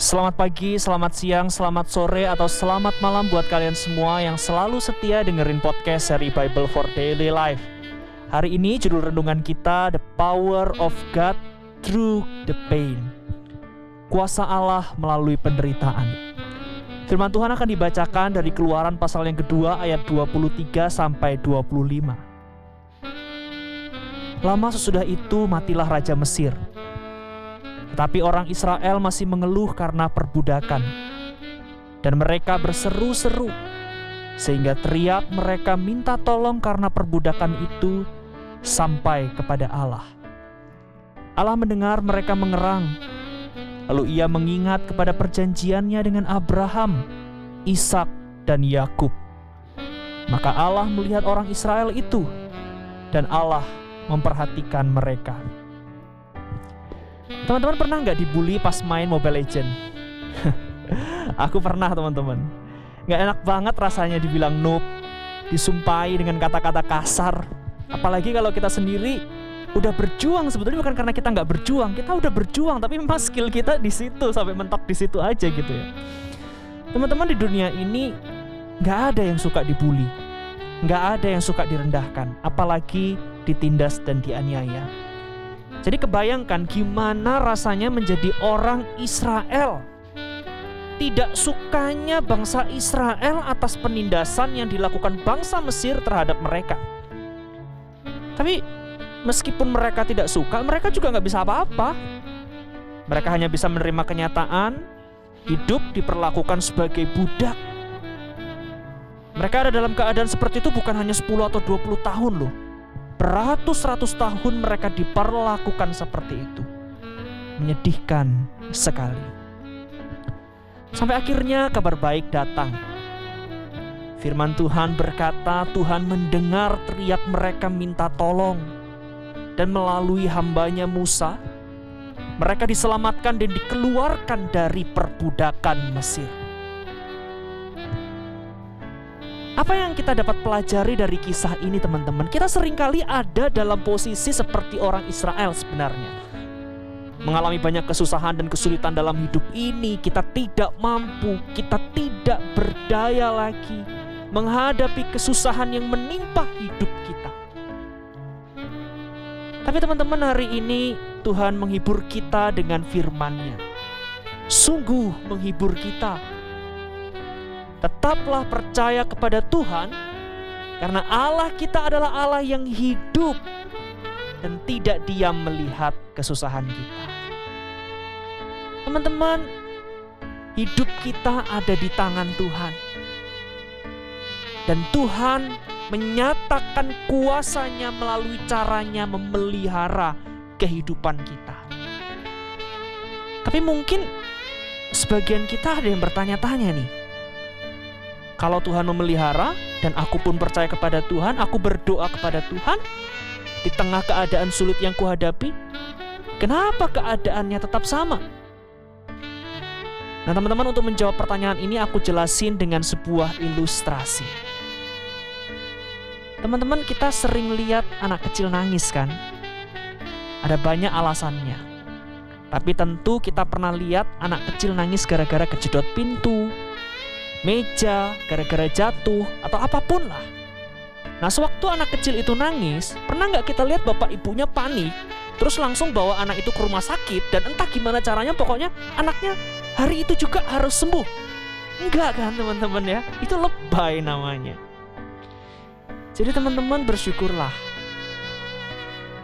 Selamat pagi, selamat siang, selamat sore, atau selamat malam buat kalian semua yang selalu setia dengerin podcast seri Bible for Daily Life. Hari ini judul renungan kita The Power of God Through the Pain. Kuasa Allah melalui penderitaan. Firman Tuhan akan dibacakan dari Keluaran pasal yang kedua ayat 23 sampai 25. Lama sesudah itu matilah raja Mesir tetapi orang Israel masih mengeluh karena perbudakan. Dan mereka berseru-seru sehingga teriak mereka minta tolong karena perbudakan itu sampai kepada Allah. Allah mendengar mereka mengerang. Lalu ia mengingat kepada perjanjiannya dengan Abraham, Ishak, dan Yakub. Maka Allah melihat orang Israel itu dan Allah memperhatikan mereka. Teman-teman pernah nggak dibully pas main Mobile Legend? Aku pernah teman-teman. Nggak enak banget rasanya dibilang noob, disumpahi dengan kata-kata kasar. Apalagi kalau kita sendiri udah berjuang sebetulnya bukan karena kita nggak berjuang, kita udah berjuang tapi memang skill kita di situ sampai mentok di situ aja gitu ya. Teman-teman di dunia ini nggak ada yang suka dibully, nggak ada yang suka direndahkan, apalagi ditindas dan dianiaya. Jadi kebayangkan gimana rasanya menjadi orang Israel. Tidak sukanya bangsa Israel atas penindasan yang dilakukan bangsa Mesir terhadap mereka. Tapi meskipun mereka tidak suka, mereka juga nggak bisa apa-apa. Mereka hanya bisa menerima kenyataan, hidup diperlakukan sebagai budak. Mereka ada dalam keadaan seperti itu bukan hanya 10 atau 20 tahun loh beratus-ratus tahun mereka diperlakukan seperti itu. Menyedihkan sekali. Sampai akhirnya kabar baik datang. Firman Tuhan berkata, Tuhan mendengar teriak mereka minta tolong. Dan melalui hambanya Musa, mereka diselamatkan dan dikeluarkan dari perbudakan Mesir. Apa yang kita dapat pelajari dari kisah ini teman-teman? Kita sering kali ada dalam posisi seperti orang Israel sebenarnya. Mengalami banyak kesusahan dan kesulitan dalam hidup ini, kita tidak mampu, kita tidak berdaya lagi menghadapi kesusahan yang menimpa hidup kita. Tapi teman-teman hari ini Tuhan menghibur kita dengan firman-Nya. Sungguh menghibur kita Tetaplah percaya kepada Tuhan, karena Allah kita adalah Allah yang hidup dan tidak diam melihat kesusahan kita. Teman-teman, hidup kita ada di tangan Tuhan, dan Tuhan menyatakan kuasanya melalui caranya memelihara kehidupan kita. Tapi mungkin sebagian kita ada yang bertanya-tanya nih, kalau Tuhan memelihara dan aku pun percaya kepada Tuhan, aku berdoa kepada Tuhan di tengah keadaan sulit yang kuhadapi, kenapa keadaannya tetap sama? Nah, teman-teman, untuk menjawab pertanyaan ini, aku jelasin dengan sebuah ilustrasi. Teman-teman, kita sering lihat anak kecil nangis, kan? Ada banyak alasannya, tapi tentu kita pernah lihat anak kecil nangis gara-gara kejedot pintu, meja, gara-gara jatuh, atau apa pun lah. Nah, sewaktu anak kecil itu nangis, pernah nggak kita lihat bapak ibunya panik, terus langsung bawa anak itu ke rumah sakit, dan entah gimana caranya, pokoknya anaknya hari itu juga harus sembuh. Enggak kan teman-teman ya, itu lebay namanya. Jadi teman-teman bersyukurlah,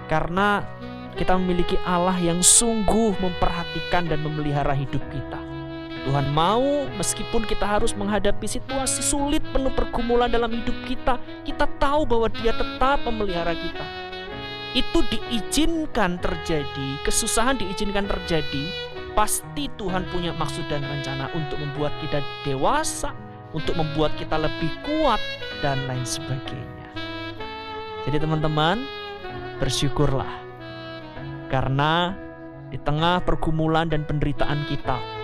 karena kita memiliki Allah yang sungguh memperhatikan dan memelihara hidup kita. Tuhan mau meskipun kita harus menghadapi situasi sulit penuh pergumulan dalam hidup kita, kita tahu bahwa dia tetap memelihara kita. Itu diizinkan terjadi, kesusahan diizinkan terjadi, pasti Tuhan punya maksud dan rencana untuk membuat kita dewasa, untuk membuat kita lebih kuat dan lain sebagainya. Jadi teman-teman, bersyukurlah. Karena di tengah pergumulan dan penderitaan kita,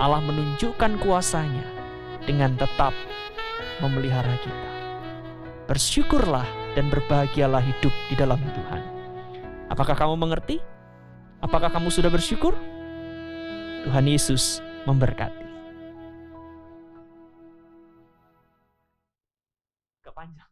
Allah menunjukkan kuasanya dengan tetap memelihara kita. Bersyukurlah dan berbahagialah hidup di dalam Tuhan. Apakah kamu mengerti? Apakah kamu sudah bersyukur? Tuhan Yesus memberkati. Kepanjang.